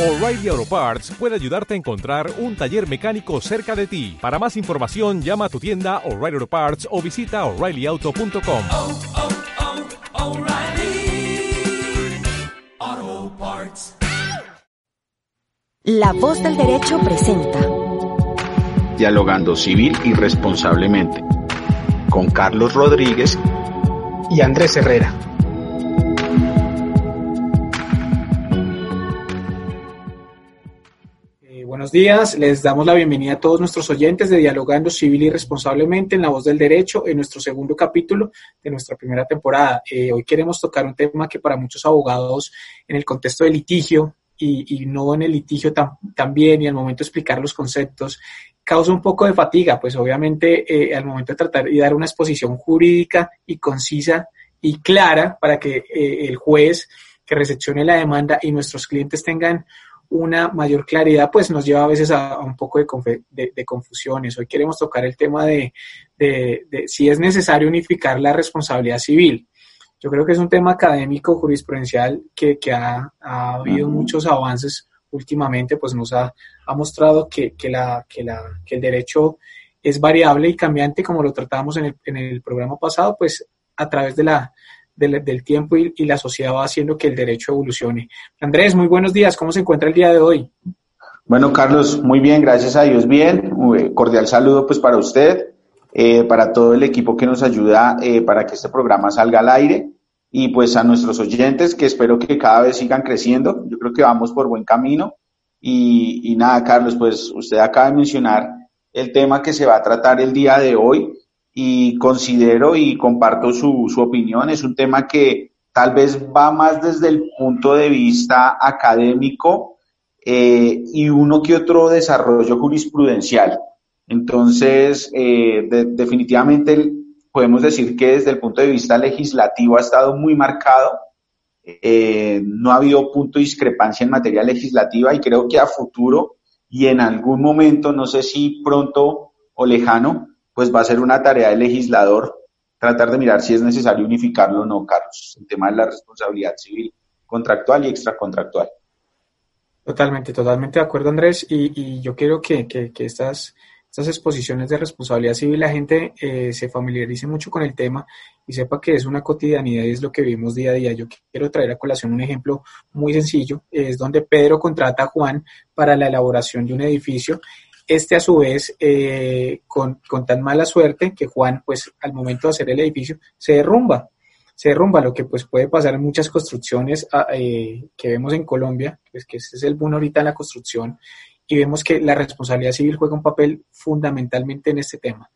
O'Reilly Auto Parts puede ayudarte a encontrar un taller mecánico cerca de ti. Para más información, llama a tu tienda O'Reilly Auto Parts o visita oreillyauto.com. oh, oh, Parts. La voz del derecho presenta Dialogando civil y responsablemente con Carlos Rodríguez y Andrés Herrera. Buenos días, les damos la bienvenida a todos nuestros oyentes de Dialogando Civil y Responsablemente en la voz del derecho en nuestro segundo capítulo de nuestra primera temporada. Eh, hoy queremos tocar un tema que para muchos abogados en el contexto de litigio y, no en el litigio tam, también y al momento de explicar los conceptos causa un poco de fatiga, pues obviamente eh, al momento de tratar y dar una exposición jurídica y concisa y clara para que eh, el juez que recepcione la demanda y nuestros clientes tengan una mayor claridad, pues nos lleva a veces a, a un poco de, de, de, confusiones. Hoy queremos tocar el tema de, de, si es necesario unificar la responsabilidad civil. Yo creo que es un tema académico, jurisprudencial, que, que ha, ha, habido uh -huh. muchos avances últimamente, pues nos ha, ha mostrado que, que, la, que, la, que el derecho es variable y cambiante, como lo tratábamos en el, en el programa pasado, pues a través de la, del, tiempo y, la sociedad va haciendo que el derecho evolucione. Andrés, muy buenos días. ¿Cómo se encuentra el día de hoy? Bueno, Carlos, muy bien, gracias a Dios, bien. Cordial saludo pues para usted, eh, para todo el equipo que nos ayuda eh, para que este programa salga al aire y pues a nuestros oyentes que espero que cada vez sigan creciendo. Yo creo que vamos por buen camino. Y, y nada, Carlos, pues usted acaba de mencionar el tema que se va a tratar el día de hoy y considero y comparto su, su opinión. Es un tema que tal vez va más desde el punto de vista académico eh, y uno que otro desarrollo jurisprudencial. Entonces, eh, de, definitivamente podemos decir que desde el punto de vista legislativo ha estado muy marcado. Eh, no ha habido punto de discrepancia en materia legislativa y creo que a futuro y en algún momento, no sé si pronto o lejano, pues va a ser una tarea del legislador tratar de mirar si es necesario unificarlo o no, Carlos, el tema de la responsabilidad civil contractual y extracontractual. Totalmente, totalmente de acuerdo, Andrés, y, yo quiero que, que, que, estas, estas exposiciones de responsabilidad civil la gente eh, se familiarice mucho con el tema y sepa que es una cotidianidad y es lo que vivimos día a día. Yo quiero traer a colación un ejemplo muy sencillo, es donde Pedro contrata a Juan para la elaboración de un edificio este a su vez eh, con, con, tan mala suerte que Juan pues al momento de hacer el edificio se derrumba, se derrumba lo que pues puede pasar en muchas construcciones eh, que vemos en Colombia, pues que ese es el boom ahorita en la construcción y vemos que la responsabilidad civil juega un papel fundamentalmente en este tema.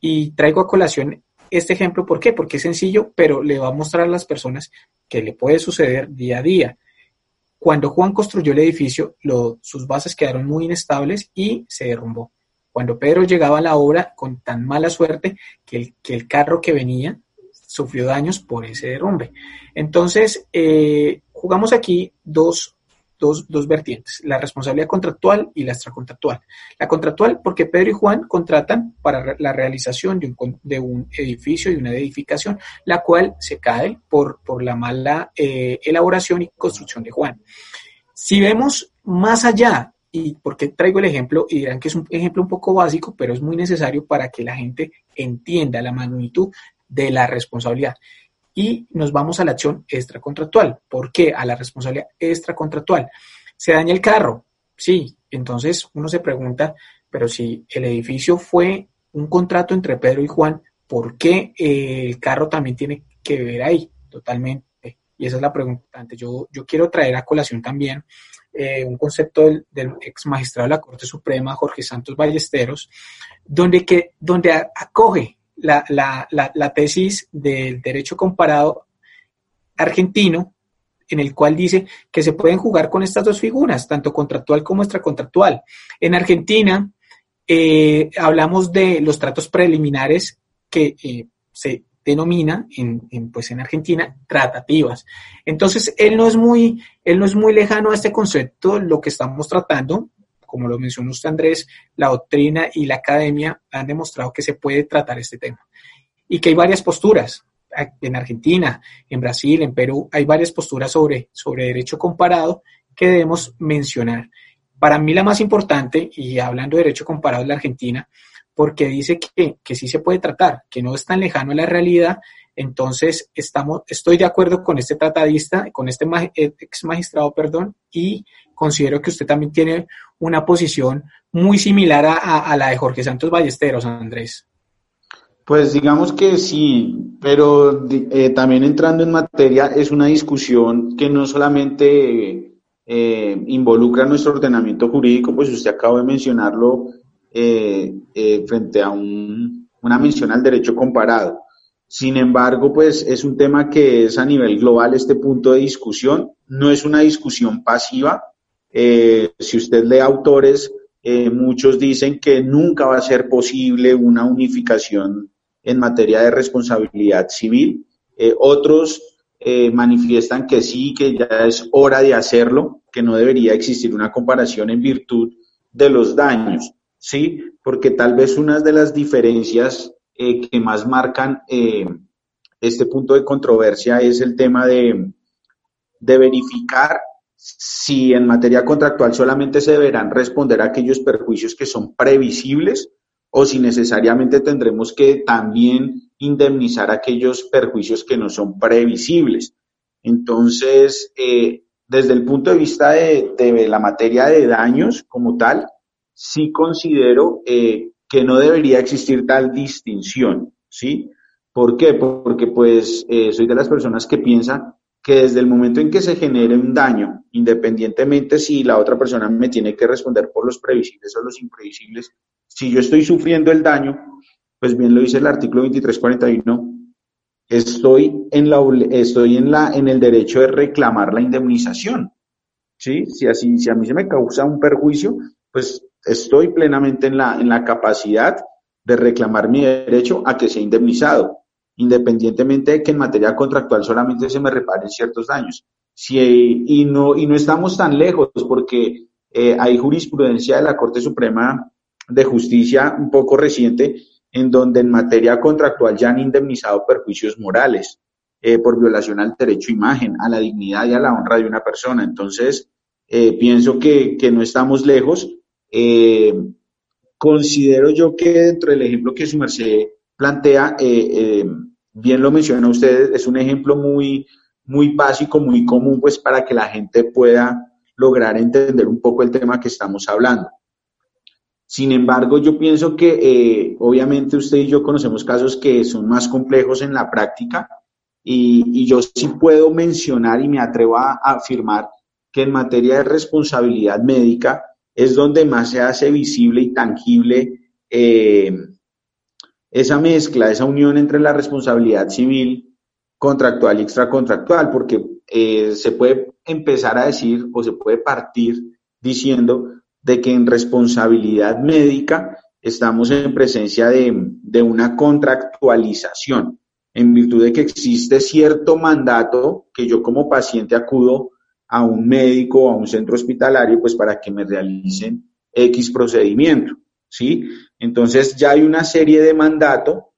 Y traigo a colación este ejemplo, ¿por qué? Porque es sencillo, pero le va a mostrar a las personas que le puede suceder día a día. Cuando Juan construyó el edificio, sus bases quedaron muy inestables y se derrumbó. Cuando Pedro llegaba a la obra con tan mala suerte que el, que el carro que venía sufrió daños por ese derrumbe. Entonces, eh, jugamos aquí dos, dos, dos, vertientes, la responsabilidad contractual y la extracontractual. La contractual porque Pedro y Juan contratan para la realización de un, de un edificio y una edificación, la cual se cae por, por la mala eh, elaboración y construcción de Juan. Si vemos más allá, y porque traigo el ejemplo, y dirán que es un ejemplo un poco básico, pero es muy necesario para que la gente entienda la magnitud de la responsabilidad y nos vamos a la acción extracontractual. ¿Por qué? A la responsabilidad extracontractual. ¿Se daña el carro? Sí. Entonces uno se pregunta, pero si el edificio fue un contrato entre Pedro y Juan, ¿por qué eh, el carro también tiene que ver ahí? Totalmente. Y esa es la pregunta. Yo, yo quiero traer a colación también eh, un concepto del, del, ex magistrado de la Corte Suprema, Jorge Santos Ballesteros, donde, que, donde acoge la, la, la, tesis del derecho comparado argentino, en el cual dice que se pueden jugar con estas dos figuras, tanto contractual como extracontractual. En Argentina eh, hablamos de los tratos preliminares que eh, se denomina en, en, pues en Argentina tratativas. Entonces, él no es muy, él no es muy lejano a este concepto, lo que estamos tratando, como lo mencionó usted Andrés, la doctrina y la academia han demostrado que se puede tratar este tema. Y que hay varias posturas. En Argentina, en Brasil, en Perú, hay varias posturas sobre, sobre derecho comparado que debemos mencionar. Para mí la más importante, y hablando de derecho comparado en la Argentina, porque dice que, que sí se puede tratar, que no es tan lejano a la realidad, entonces estamos, estoy de acuerdo con este tratadista, con este ex magistrado, perdón, y considero que usted también tiene una posición muy similar a, la de Jorge Santos Ballesteros, Andrés. Pues digamos que sí, pero eh, también entrando en materia, es una discusión que no solamente eh, involucra nuestro ordenamiento jurídico, pues usted acaba de mencionarlo eh, frente a una mención al derecho comparado. Sin embargo, pues es un tema que es a nivel global este punto de discusión, no es una discusión pasiva. Si usted lee autores, muchos dicen que nunca va a ser posible una unificación en materia de responsabilidad civil. Eh, otros eh, manifiestan que sí, que ya es hora de hacerlo, que no debería existir una comparación en virtud de los daños, ¿sí? Porque tal vez una de las diferencias eh, que más marcan este punto de controversia es el tema de, de verificar si en materia contractual solamente se deberán responder aquellos perjuicios que son previsibles o si necesariamente tendremos que también indemnizar aquellos perjuicios que no son previsibles. Entonces, eh, desde el punto de vista de, la materia de daños como tal, sí considero eh, que no debería existir tal distinción, ¿sí? ¿Por qué? Porque pues eh, soy de las personas que piensan que desde el momento en que se genere un daño, independientemente si la otra persona me tiene que responder por los previsibles o los imprevisibles, si yo estoy sufriendo el daño, pues bien lo dice el artículo 2341, estoy en la estoy en la en el derecho de reclamar la indemnización. ¿Sí? Si así si a mí se me causa un perjuicio, pues estoy plenamente en la en la capacidad de reclamar mi derecho a que sea indemnizado, independientemente de que en materia contractual solamente se me reparen ciertos daños. Si, y, no, y no estamos tan lejos, porque eh, hay jurisprudencia de la Corte Suprema de Justicia un poco reciente, en donde en materia contractual ya han indemnizado perjuicios morales eh, por violación al derecho a imagen, a la dignidad y a la honra de una persona. Entonces, eh, pienso que, no estamos lejos. Eh, considero yo que dentro del ejemplo que su merced plantea, bien lo menciona usted, es un ejemplo muy, muy básico, muy común, pues para que la gente pueda lograr entender un poco el tema que estamos hablando. Sin embargo, yo pienso que eh, obviamente usted y yo conocemos casos que son más complejos en la práctica y, yo sí puedo mencionar y me atrevo a, afirmar que en materia de responsabilidad médica es donde más se hace visible y tangible eh, esa mezcla, esa unión entre la responsabilidad civil, contractual y extracontractual, porque eh, se puede empezar a decir o se puede partir diciendo de que en responsabilidad médica estamos en presencia de, una contractualización, en virtud de que existe cierto mandato que yo como paciente acudo a un médico o a un centro hospitalario, pues para que me realicen X procedimiento, ¿sí? Entonces ya hay una serie de mandato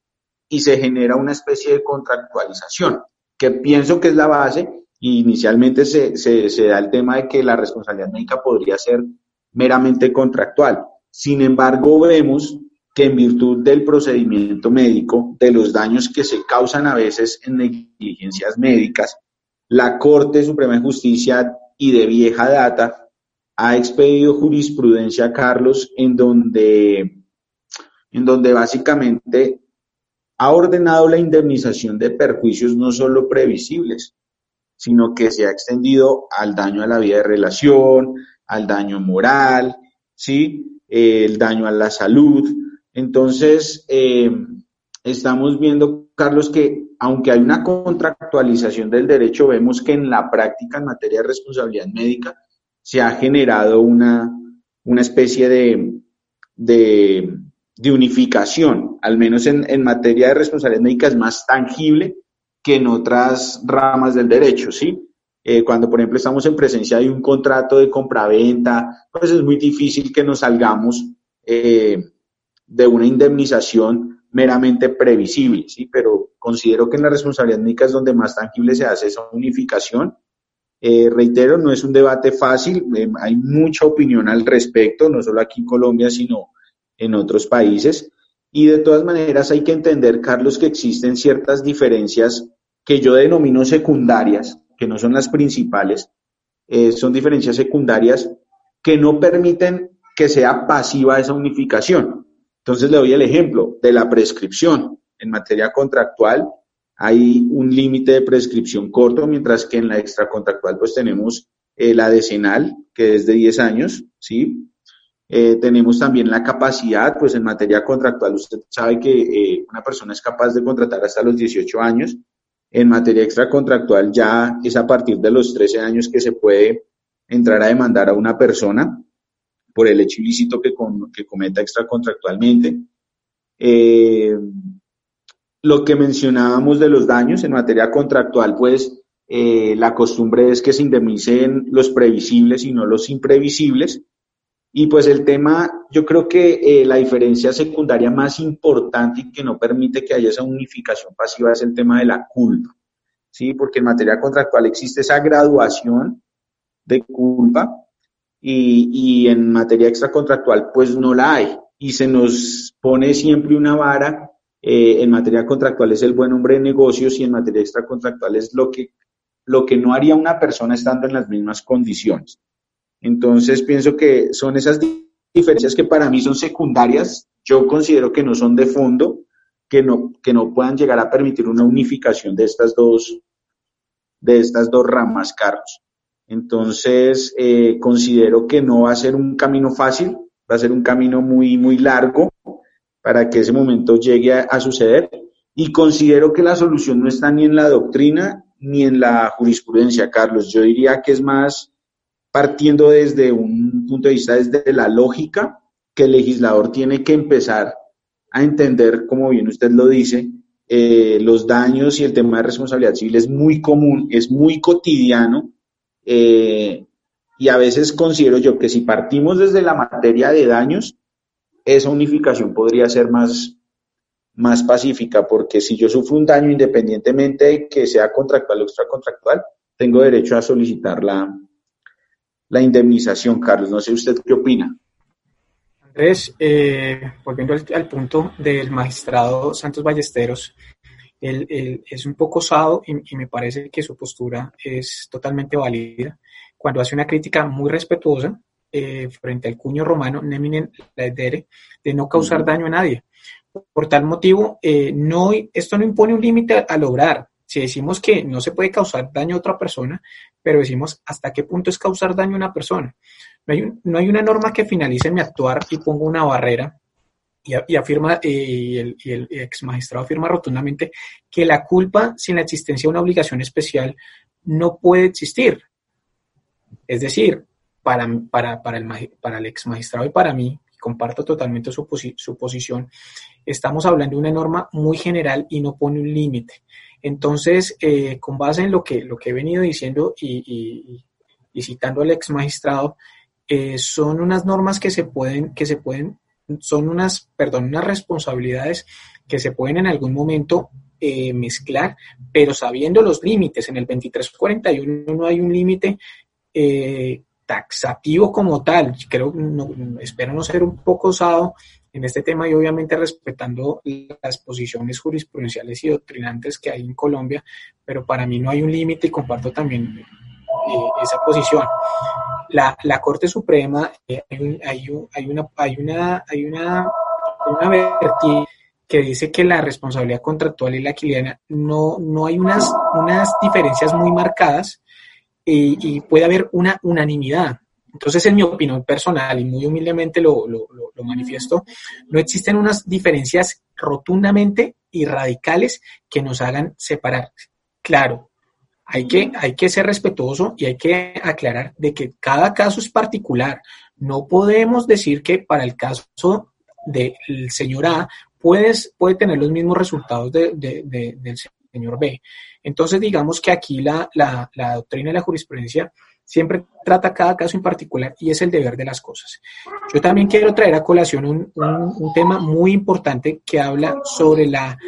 y se genera una especie de contractualización, que pienso que es la base. Inicialmente se, se da el tema de que la responsabilidad médica podría ser meramente contractual. Sin embargo, vemos que en virtud del procedimiento médico, de los daños que se causan a veces en negligencias médicas, la Corte Suprema de Justicia y de vieja data ha expedido jurisprudencia, Carlos, en donde, en donde básicamente ha ordenado la indemnización de perjuicios no solo previsibles, sino que se ha extendido al daño a la vida de relación, al daño moral, ¿sí? el daño a la salud. Entonces, eh, estamos viendo, Carlos, que aunque hay una contractualización del derecho, vemos que en la práctica en materia de responsabilidad médica se ha generado una, una especie de, unificación, al menos en, en materia de responsabilidad médica es más tangible que en otras ramas del derecho, ¿sí? Eh, cuando, por ejemplo, estamos en presencia de un contrato de compraventa, pues es muy difícil que nos salgamos eh, de una indemnización meramente previsible, ¿sí? Pero considero que en la responsabilidad médica es donde más tangible se hace esa unificación Eh, reitero, no es un debate fácil, hay mucha opinión al respecto, no solo aquí en Colombia, sino en otros países. Y de todas maneras hay que entender, Carlos, que existen ciertas diferencias que yo denomino secundarias, que no son las principales, eh, son diferencias secundarias que no permiten que sea pasiva esa unificación. Entonces le doy el ejemplo de la prescripción. En materia contractual hay un límite de prescripción corto, mientras que en la extracontractual pues tenemos eh, la decenal, que es de 10 años, ¿sí? Eh, tenemos también la capacidad, pues en materia contractual usted sabe que eh, una persona es capaz de contratar hasta los 18 años. En materia extracontractual ya es a partir de los 13 años que se puede entrar a demandar a una persona por el hecho ilícito que, cometa extracontractualmente. Eh, lo que mencionábamos de los daños en materia contractual, pues la costumbre es que se indemnicen los previsibles y no los imprevisibles. Y pues el tema, yo creo que eh, la diferencia secundaria más importante y que no permite que haya esa unificación pasiva es el tema de la culpa, ¿sí? Porque en materia contractual existe esa graduación de culpa y, y en materia extracontractual pues no la hay y se nos pone siempre una vara. Eh, en materia contractual es el buen hombre de negocios y en materia extracontractual es lo que, lo que no haría una persona estando en las mismas condiciones. Entonces pienso que son esas diferencias que para mí son secundarias, yo considero que no son de fondo, que no, que no puedan llegar a permitir una unificación de estas dos, de estas dos ramas, Carlos. Entonces, eh, considero que no va a ser un camino fácil, va a ser un camino muy, muy largo para que ese momento llegue a, a suceder. Y considero que la solución no está ni en la doctrina ni en la jurisprudencia, Carlos. Yo diría que es más partiendo desde un punto de vista desde la lógica, que el legislador tiene que empezar a entender, como bien usted lo dice, eh, los daños y el tema de responsabilidad civil es muy común, es muy cotidiano, eh, y a veces considero yo que si partimos desde la materia de daños, esa unificación podría ser más, más pacífica, porque si yo sufro un daño independientemente de que sea contractual o extracontractual, tengo derecho a solicitar la, la indemnización, Carlos. No sé usted qué opina. Andrés, eh, volviendo al, punto del magistrado Santos Ballesteros, él, es un poco osado y, me parece que su postura es totalmente válida cuando hace una crítica muy respetuosa eh, frente al cuño romano, neminen laedere, de no causar daño a nadie. Por tal motivo, eh, no, esto no impone un límite a lograr, si decimos que no se puede causar daño a otra persona, pero decimos hasta qué punto es causar daño a una persona. No hay, no hay una norma que finalice mi actuar y ponga una barrera y, afirma, y, el, y ex magistrado afirma rotundamente que la culpa sin la existencia de una obligación especial no puede existir. Es decir, para, para, para, el, para el ex magistrado y para mí, comparto totalmente su, su posición, estamos hablando de una norma muy general y no pone un límite. Entonces, eh, con base en lo que, lo que he venido diciendo y, citando al ex magistrado, eh, son unas normas que se pueden, que se pueden, son unas, perdón, unas responsabilidades que se pueden en algún momento eh, mezclar, pero sabiendo los límites. En el 2341 no hay un límite taxativo como tal. Creo, espero no ser un poco osado en este tema y obviamente respetando las posiciones jurisprudenciales y doctrinantes que hay en Colombia, pero para mí no hay un límite y comparto también eh, esa posición. La, la Corte Suprema, eh, hay, hay, una, hay una, hay una, una vertiente que dice que la responsabilidad contractual y la quiliana no, no hay unas, unas diferencias muy marcadas y, y puede haber una unanimidad. Entonces, en mi opinión personal, y muy humildemente lo, lo, lo, manifiesto, no existen unas diferencias rotundamente y radicales que nos hagan separar. Claro, hay que, hay que ser respetuoso y hay que aclarar de que cada caso es particular. No podemos decir que para el caso del señor A puedes, puede tener los mismos resultados de, de, del señor B. Entonces, digamos que aquí la, la, la doctrina y la jurisprudencia siempre trata cada caso en particular y es el deber de las cosas. Yo también quiero traer a colación un, un, tema muy importante que habla sobre la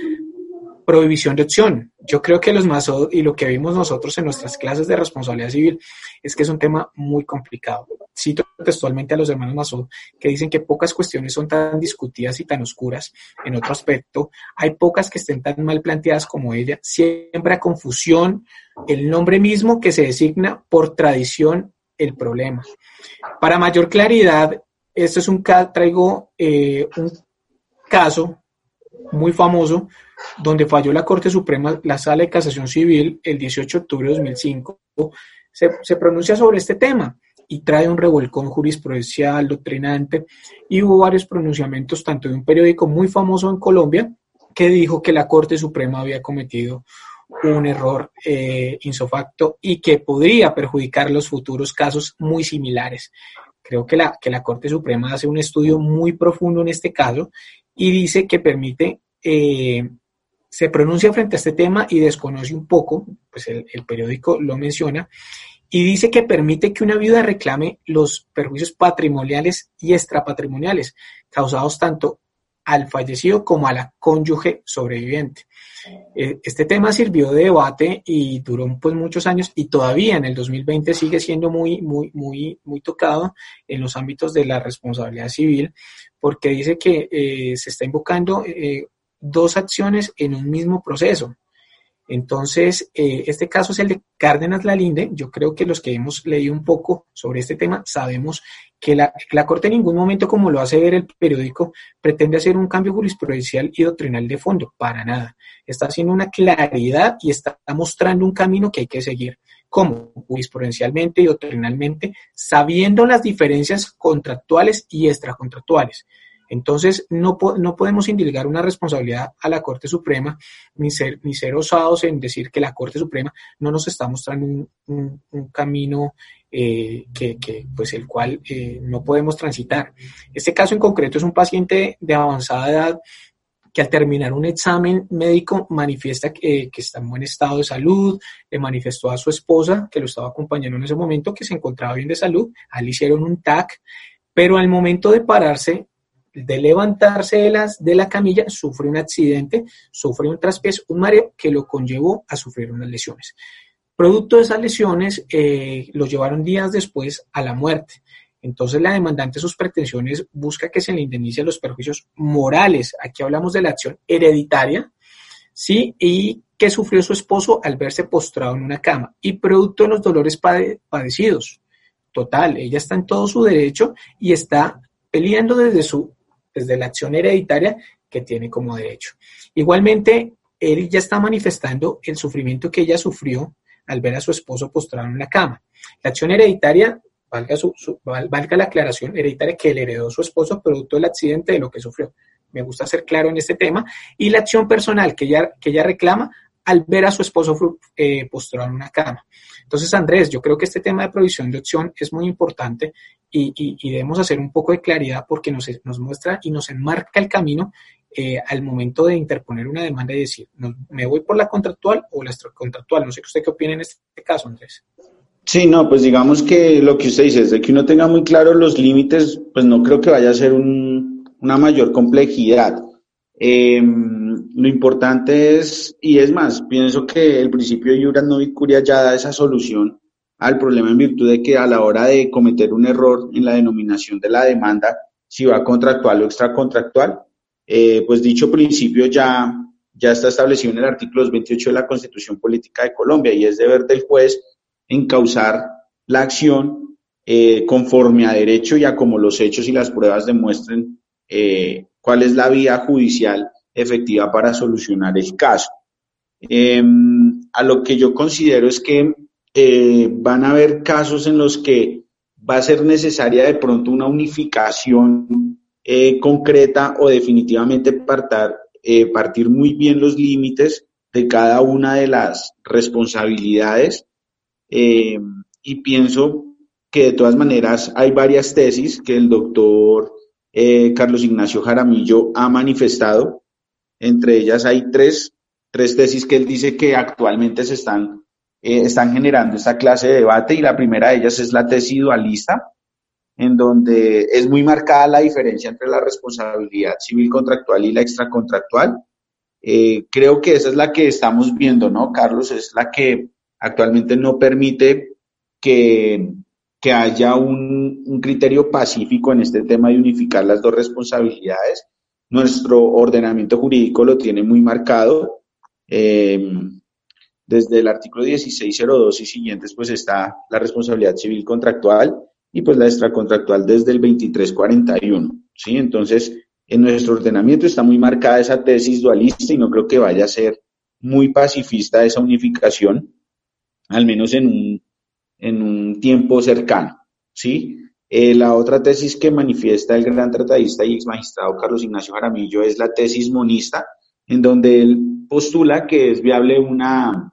prohibición de opción. Yo creo que los Masó y lo que vimos nosotros en nuestras clases de responsabilidad civil es que es un tema muy complicado. Cito textualmente a los hermanos Masó que dicen que pocas cuestiones son tan discutidas y tan oscuras. En otro aspecto, hay pocas que estén tan mal planteadas como ella. Siempre a confusión el nombre mismo que se designa por tradición el problema. Para mayor claridad, esto es un traigo eh, un caso muy famoso donde falló la Corte Suprema, la Sala de Casación Civil, el 18 de octubre de 2005, se, se pronuncia sobre este tema y trae un revolcón jurisprudencial, doctrinante, y hubo varios pronunciamientos, tanto de un periódico muy famoso en Colombia, que dijo que la Corte Suprema había cometido un error eh, insofacto y que podría perjudicar los futuros casos muy similares. Creo que la, que la Corte Suprema hace un estudio muy profundo en este caso y dice que permite eh, se pronuncia frente a este tema y desconoce un poco, pues el, periódico lo menciona, y dice que permite que una viuda reclame los perjuicios patrimoniales y extrapatrimoniales causados tanto al fallecido como a la cónyuge sobreviviente. Eh, este tema sirvió de debate y duró pues muchos años y todavía en el 2020 sigue siendo muy, muy, muy, muy tocado en los ámbitos de la responsabilidad civil porque dice que eh, se está invocando eh, dos acciones en un mismo proceso. Entonces, eh, este caso es el de Cárdenas Lalinde. Yo creo que los que hemos leído un poco sobre este tema sabemos que la, la, Corte en ningún momento, como lo hace ver el periódico, pretende hacer un cambio jurisprudencial y doctrinal de fondo. Para nada. Está haciendo una claridad y está mostrando un camino que hay que seguir. ¿Cómo? Jurisprudencialmente y doctrinalmente, sabiendo las diferencias contractuales y extracontractuales. Entonces, no, no podemos indilgar una responsabilidad a la Corte Suprema ni ser, ni ser osados en decir que la Corte Suprema no nos está mostrando un, camino eh, que, pues el cual eh, no podemos transitar. Este caso en concreto es un paciente de avanzada edad que al terminar un examen médico manifiesta que, que, está en buen estado de salud, le manifestó a su esposa, que lo estaba acompañando en ese momento, que se encontraba bien de salud, al hicieron un TAC, pero al momento de pararse de levantarse de, las, de la camilla, sufre un accidente, sufre un traspiés, un mareo que lo conllevó a sufrir unas lesiones. Producto de esas lesiones, eh, lo llevaron días después a la muerte. Entonces la demandante sus pretensiones busca que se le indemnice los perjuicios morales. Aquí hablamos de la acción hereditaria, ¿sí? Y que sufrió su esposo al verse postrado en una cama y producto de los dolores padecidos. Total, ella está en todo su derecho y está peleando desde su desde la acción hereditaria que tiene como derecho. Igualmente, él ya está manifestando el sufrimiento que ella sufrió al ver a su esposo postrado en la cama. La acción hereditaria, valga la aclaración, hereditaria que le heredó su esposo producto del accidente de lo que sufrió. Me gusta ser claro en este tema. Y la acción personal que ella, que ella reclama al ver a su esposo eh, postrado en una cama. Entonces, Andrés, yo creo que este tema de provisión de opción es muy importante y, debemos hacer un poco de claridad porque nos, nos muestra y nos enmarca el camino eh, al momento de interponer una demanda y decir, ¿me voy por la contractual o la extracontractual? No sé usted qué opina en este caso, Andrés. Sí, no, pues digamos que lo que usted dice es de que uno tenga muy claro los límites, pues no creo que vaya a ser una mayor complejidad. Em, lo importante es, y es más, pienso que el principio de Iura no Curia ya da esa solución al problema en virtud de que a la hora de cometer un error en la denominación de la demanda, si va contractual o extracontractual, eh, pues dicho principio ya, ya está establecido en el artículo 28 de la Constitución Política de Colombia y es deber del juez encauzar la acción eh, conforme a derecho y a como los hechos y las pruebas demuestren eh, cuál es la vía judicial efectiva para solucionar el caso. Em, a lo que yo considero es que eh, van a haber casos en los que va a ser necesaria de pronto una unificación eh, concreta o definitivamente partar, eh, partir muy bien los límites de cada una de las responsabilidades. y pienso que de todas maneras hay varias tesis que el doctor Carlos Ignacio Jaramillo ha manifestado. Entre ellas hay tres, tres tesis que él dice que actualmente se están eh, están generando esta clase de debate y la primera de ellas es la tesis dualista, en donde es muy marcada la diferencia entre la responsabilidad civil contractual y la extracontractual. Eh, creo que esa es la que estamos viendo, ¿no, Carlos? Es la que actualmente no permite que, que haya un, un criterio pacífico en este tema de unificar las dos responsabilidades. Nuestro ordenamiento jurídico lo tiene muy marcado. Eh, desde el artículo 1602 y siguientes, pues está la responsabilidad civil contractual y pues la extracontractual desde el 2341, ¿sí? Entonces, en nuestro ordenamiento está muy marcada esa tesis dualista y no creo que vaya a ser muy pacifista esa unificación, al menos en un, en un tiempo cercano, ¿sí? Eh, la otra tesis que manifiesta el gran tratadista y ex magistrado Carlos Ignacio Jaramillo es la tesis monista, en donde él postula que es viable una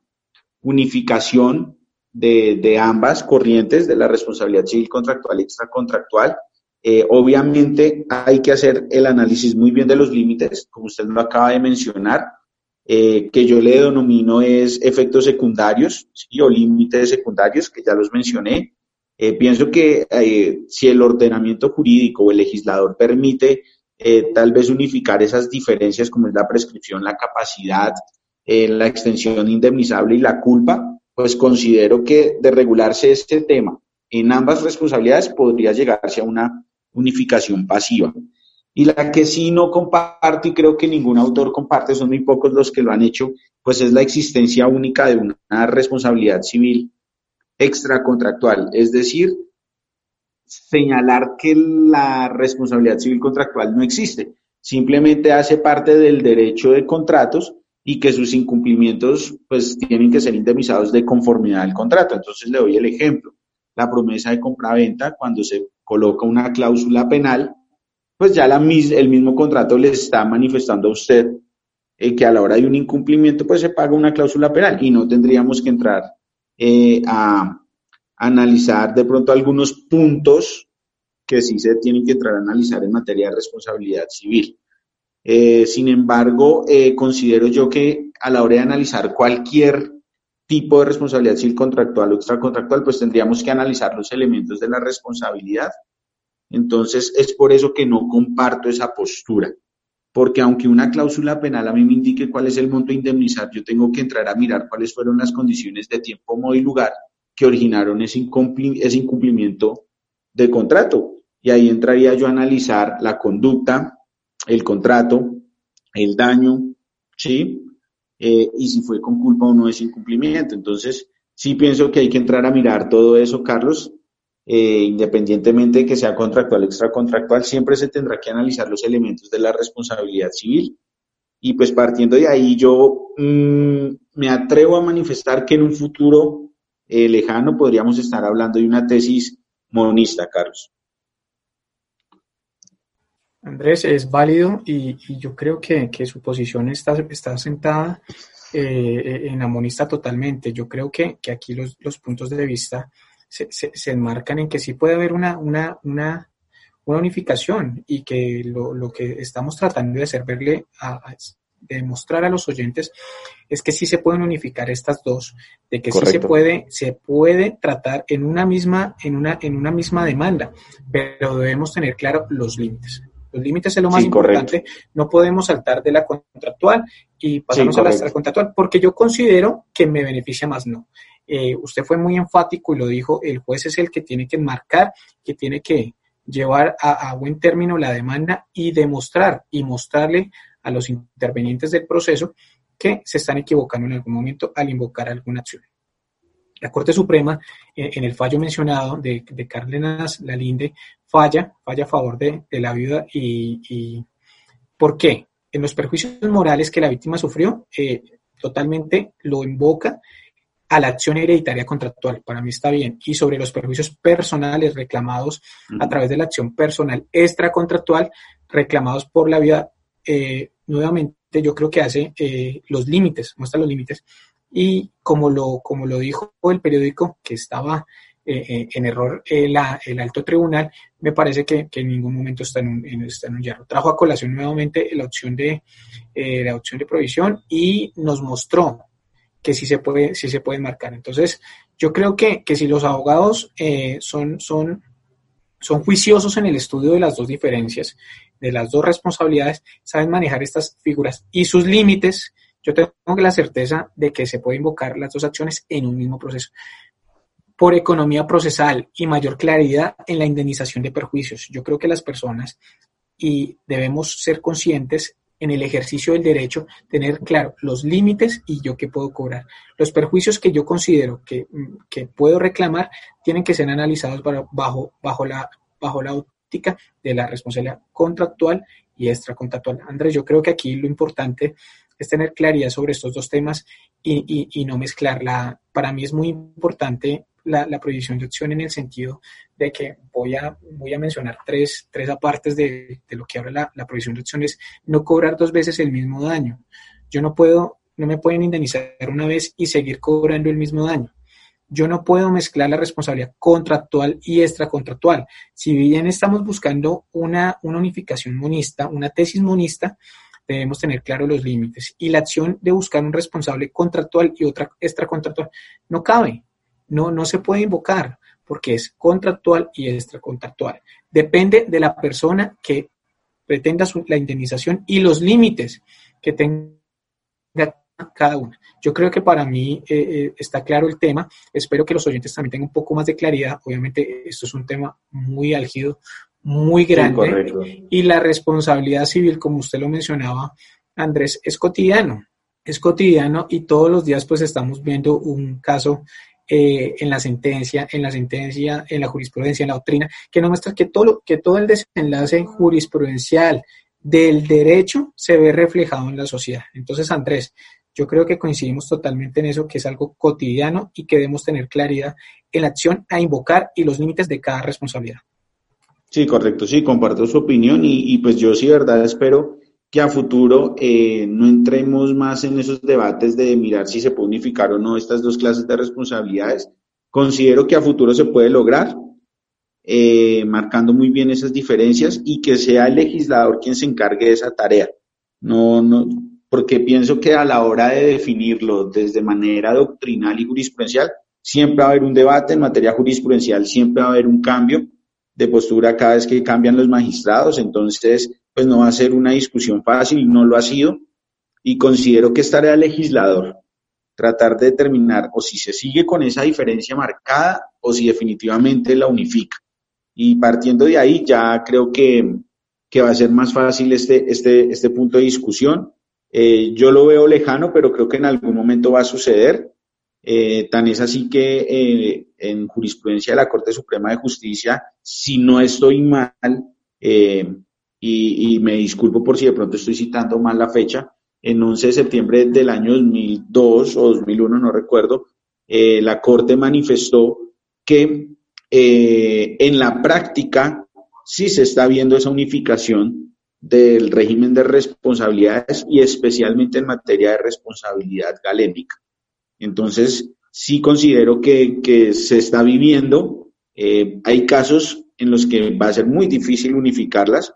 unificación de, de ambas corrientes de la responsabilidad civil contractual y extracontractual. Eh, obviamente hay que hacer el análisis muy bien de los límites, como usted lo acaba de mencionar, eh, que yo le denomino es efectos secundarios ¿sí? o límites secundarios, que ya los mencioné. Eh, pienso que si el ordenamiento jurídico o el legislador permite tal vez unificar esas diferencias como es la prescripción, la capacidad, la extensión indemnizable y la culpa, pues considero que de regularse este tema en ambas responsabilidades podría llegarse a una unificación pasiva. Y la que sí no comparto y creo que ningún autor comparte, son muy pocos los que lo han hecho, pues es la existencia única de una responsabilidad civil extracontractual, es decir, señalar que la responsabilidad civil contractual no existe, simplemente hace parte del derecho de contratos y que sus incumplimientos pues tienen que ser indemnizados de conformidad al contrato. Entonces le doy el ejemplo. La promesa de compraventa, cuando se coloca una cláusula penal, pues ya el mismo contrato le está manifestando a usted eh, que a la hora de un incumplimiento pues se paga una cláusula penal y no tendríamos que entrar eh, a, analizar de pronto algunos puntos que sí se tienen que entrar a analizar en materia de responsabilidad civil. Eh, sin embargo, eh, considero yo que a la hora de analizar cualquier tipo de responsabilidad civil contractual o extracontractual, pues tendríamos que analizar los elementos de la responsabilidad. Entonces, es por eso que no comparto esa postura, porque aunque una cláusula penal a mí me indique cuál es el monto a indemnizar, yo tengo que entrar a mirar cuáles fueron las condiciones de tiempo, modo y lugar que originaron ese, incumplimiento de contrato. Y ahí entraría yo a analizar la conducta, el contrato, el daño, ¿sí? Eh, y si fue con culpa o no ese incumplimiento. Entonces, sí pienso que hay que entrar a mirar todo eso, Carlos, eh, independientemente de que sea contractual o extracontractual, siempre se tendrá que analizar los elementos de la responsabilidad civil. Y pues partiendo de ahí, yo mm, me atrevo a manifestar que en un futuro eh, lejano podríamos estar hablando de una tesis monista, Carlos. Andrés, es válido y, yo creo que, su posición está, está sentada eh, en la monista totalmente. Yo creo que, aquí los, puntos de vista se, se, enmarcan en que sí puede haber una, una, una, unificación y que lo, que estamos tratando de hacer verle a, demostrar a los oyentes es que sí se pueden unificar estas dos, de que sí se puede, se puede tratar en una misma, en una, en una misma demanda, pero debemos tener claro los límites. Los límites es lo más importante. No podemos saltar de la contractual y pasarnos a la extracontractual, porque yo considero que me beneficia más no. Eh, usted fue muy enfático y lo dijo, el juez es el que tiene que marcar, que tiene que llevar a, buen término la demanda y demostrar y mostrarle a los intervenientes del proceso que se están equivocando en algún momento al invocar alguna acción. La Corte Suprema, eh, en el fallo mencionado de, de Cárdenas Lalinde, falla, falla a favor de, la viuda. Y, ¿Por qué? En los perjuicios morales que la víctima sufrió, eh, totalmente lo invoca a la acción hereditaria contractual. Para mí está bien. Y sobre los perjuicios personales reclamados a través de la acción personal extracontractual, reclamados por la vida, eh, nuevamente yo creo que hace los límites, muestra los límites y como lo, como lo dijo el periódico que estaba eh, eh, en error el alto tribunal, me parece que, en ningún momento está en, un, está en un hierro. Trajo a colación nuevamente la opción de, eh, la opción de provisión y nos mostró que sí se puede, sí se puede marcar. Entonces, yo creo que, que si los abogados son, son son juiciosos en el estudio de las dos diferencias, de las dos responsabilidades, saben manejar estas figuras y sus límites. Yo tengo la certeza de que se puede invocar las dos acciones en un mismo proceso por economía procesal y mayor claridad en la indemnización de perjuicios. Yo creo que las personas y debemos ser conscientes en el ejercicio del derecho, tener claro los límites y yo qué puedo cobrar. Los perjuicios que yo considero que, que puedo reclamar tienen que ser analizados bajo, bajo, la, bajo la óptica de la responsabilidad contractual y extracontractual. Andrés, yo creo que aquí lo importante es tener claridad sobre estos dos temas y, y, y no mezclarla. Para mí es muy importante la, la, prohibición de acción en el sentido de que voy a, voy a mencionar tres, tres apartes de, de lo que habla la, la prohibición de acción, es no cobrar dos veces el mismo daño. Yo no puedo, no me pueden indemnizar una vez y seguir cobrando el mismo daño. Yo no puedo mezclar la responsabilidad contractual y extracontractual. Si bien estamos buscando una, una unificación monista, una tesis monista, debemos tener claros los límites. Y la acción de buscar un responsable contractual y otra extracontractual no cabe no, no se puede invocar porque es contractual y extracontractual. Depende de la persona que pretenda la indemnización y los límites que tenga cada una. Yo creo que para mí eh, eh, está claro el tema. Espero que los oyentes también tengan un poco más de claridad. Obviamente, esto es un tema muy álgido, muy grande. Sí, y la responsabilidad civil, como usted lo mencionaba, Andrés, es cotidiano. Es cotidiano y todos los días pues estamos viendo un caso eh, en la sentencia, en la sentencia, en la jurisprudencia, en la doctrina, que nos muestra que todo, que todo el desenlace jurisprudencial del derecho se ve reflejado en la sociedad. Entonces, Andrés, yo creo que coincidimos totalmente en eso, que es algo cotidiano y que debemos tener claridad en la acción a invocar y los límites de cada responsabilidad. Sí, correcto, sí, comparto su opinión y, y pues yo sí, verdad, espero que a futuro eh, no entremos más en esos debates de mirar si se puede unificar o no estas dos clases de responsabilidades. Considero que a futuro se puede lograr, eh, marcando muy bien esas diferencias y que sea el legislador quien se encargue de esa tarea. No, no, porque pienso que a la hora de definirlo desde manera doctrinal y jurisprudencial, siempre va a haber un debate en materia jurisprudencial, siempre va a haber un cambio de postura cada vez que cambian los magistrados. Entonces, pues no va a ser una discusión fácil, no lo ha sido, y considero que es tarea legislador tratar de determinar o si se sigue con esa diferencia marcada o si definitivamente la unifica. Y partiendo de ahí ya creo que, que va a ser más fácil este, este, este punto de discusión. Eh, yo lo veo lejano, pero creo que en algún momento va a suceder. Eh, tan es así que eh, en jurisprudencia de la Corte Suprema de Justicia, si no estoy mal, y, me disculpo por si de pronto estoy citando mal la fecha, en 11 de septiembre del año 2002 o 2001, no recuerdo, eh, la Corte manifestó que eh, en la práctica sí se está viendo esa unificación del régimen de responsabilidades y especialmente en materia de responsabilidad galénica. Entonces, sí considero que, que se está viviendo. Eh, hay casos en los que va a ser muy difícil unificarlas,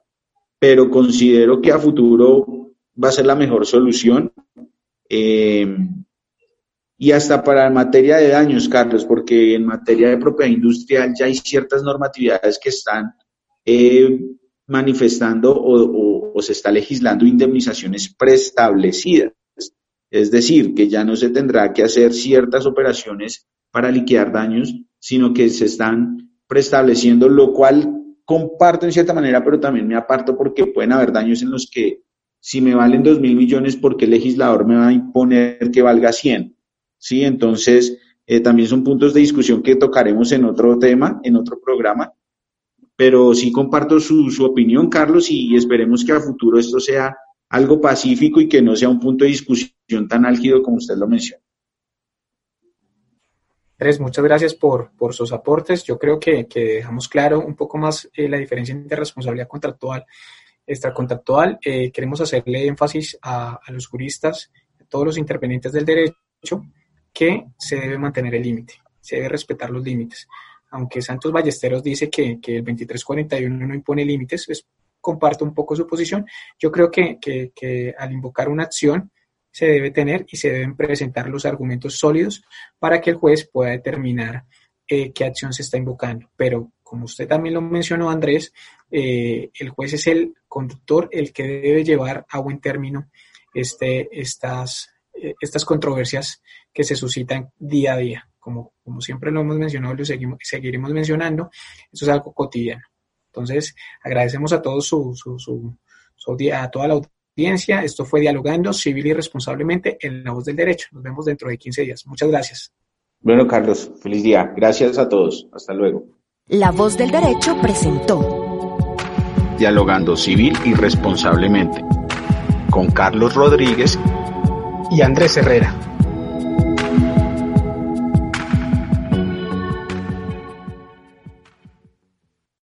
pero considero que a futuro va a ser la mejor solución. Eh, y hasta para materia de daños, Carlos, porque en materia de propiedad industrial ya hay ciertas normatividades que están eh, manifestando o, o, o, se está legislando indemnizaciones preestablecidas. Es decir, que ya no se tendrá que hacer ciertas operaciones para liquidar daños, sino que se están preestableciendo, lo cual comparto en cierta manera, pero también me aparto porque pueden haber daños en los que si me valen dos mil millones, ¿por qué el legislador me va a imponer que valga 100? ¿Sí? Entonces, eh, también son puntos de discusión que tocaremos en otro tema, en otro programa, pero sí comparto su, su opinión, Carlos, y esperemos que a futuro esto sea algo pacífico y que no sea un punto de discusión tan álgido como usted lo menciona. Andrés, muchas gracias por, por sus aportes. Yo creo que, que, dejamos claro un poco más eh, la diferencia entre responsabilidad contractual extracontractual. Eh, queremos hacerle énfasis a, a, los juristas, a todos los intervenientes del derecho, que se debe mantener el límite, se debe respetar los límites. Aunque Santos Ballesteros dice que, que el 2341 no impone límites, pues comparto un poco su posición. Yo creo que, que, que al invocar una acción, se debe tener y se deben presentar los argumentos sólidos para que el juez pueda determinar eh, qué acción se está invocando. Pero como usted también lo mencionó, Andrés, eh, el juez es el conductor, el que debe llevar a buen término este, estas, eh, estas controversias que se suscitan día a día. Como, como siempre lo hemos mencionado y lo seguimos, seguiremos mencionando, eso es algo cotidiano. Entonces, agradecemos a todos su, su, su, a toda la audiencia. Esto fue Dialogando Civil y Responsablemente en la voz del derecho. Nos vemos dentro de 15 días. Muchas gracias. Bueno, Carlos, feliz día. Gracias a todos. Hasta luego. La voz del derecho presentó Dialogando Civil y Responsablemente con Carlos Rodríguez y Andrés Herrera.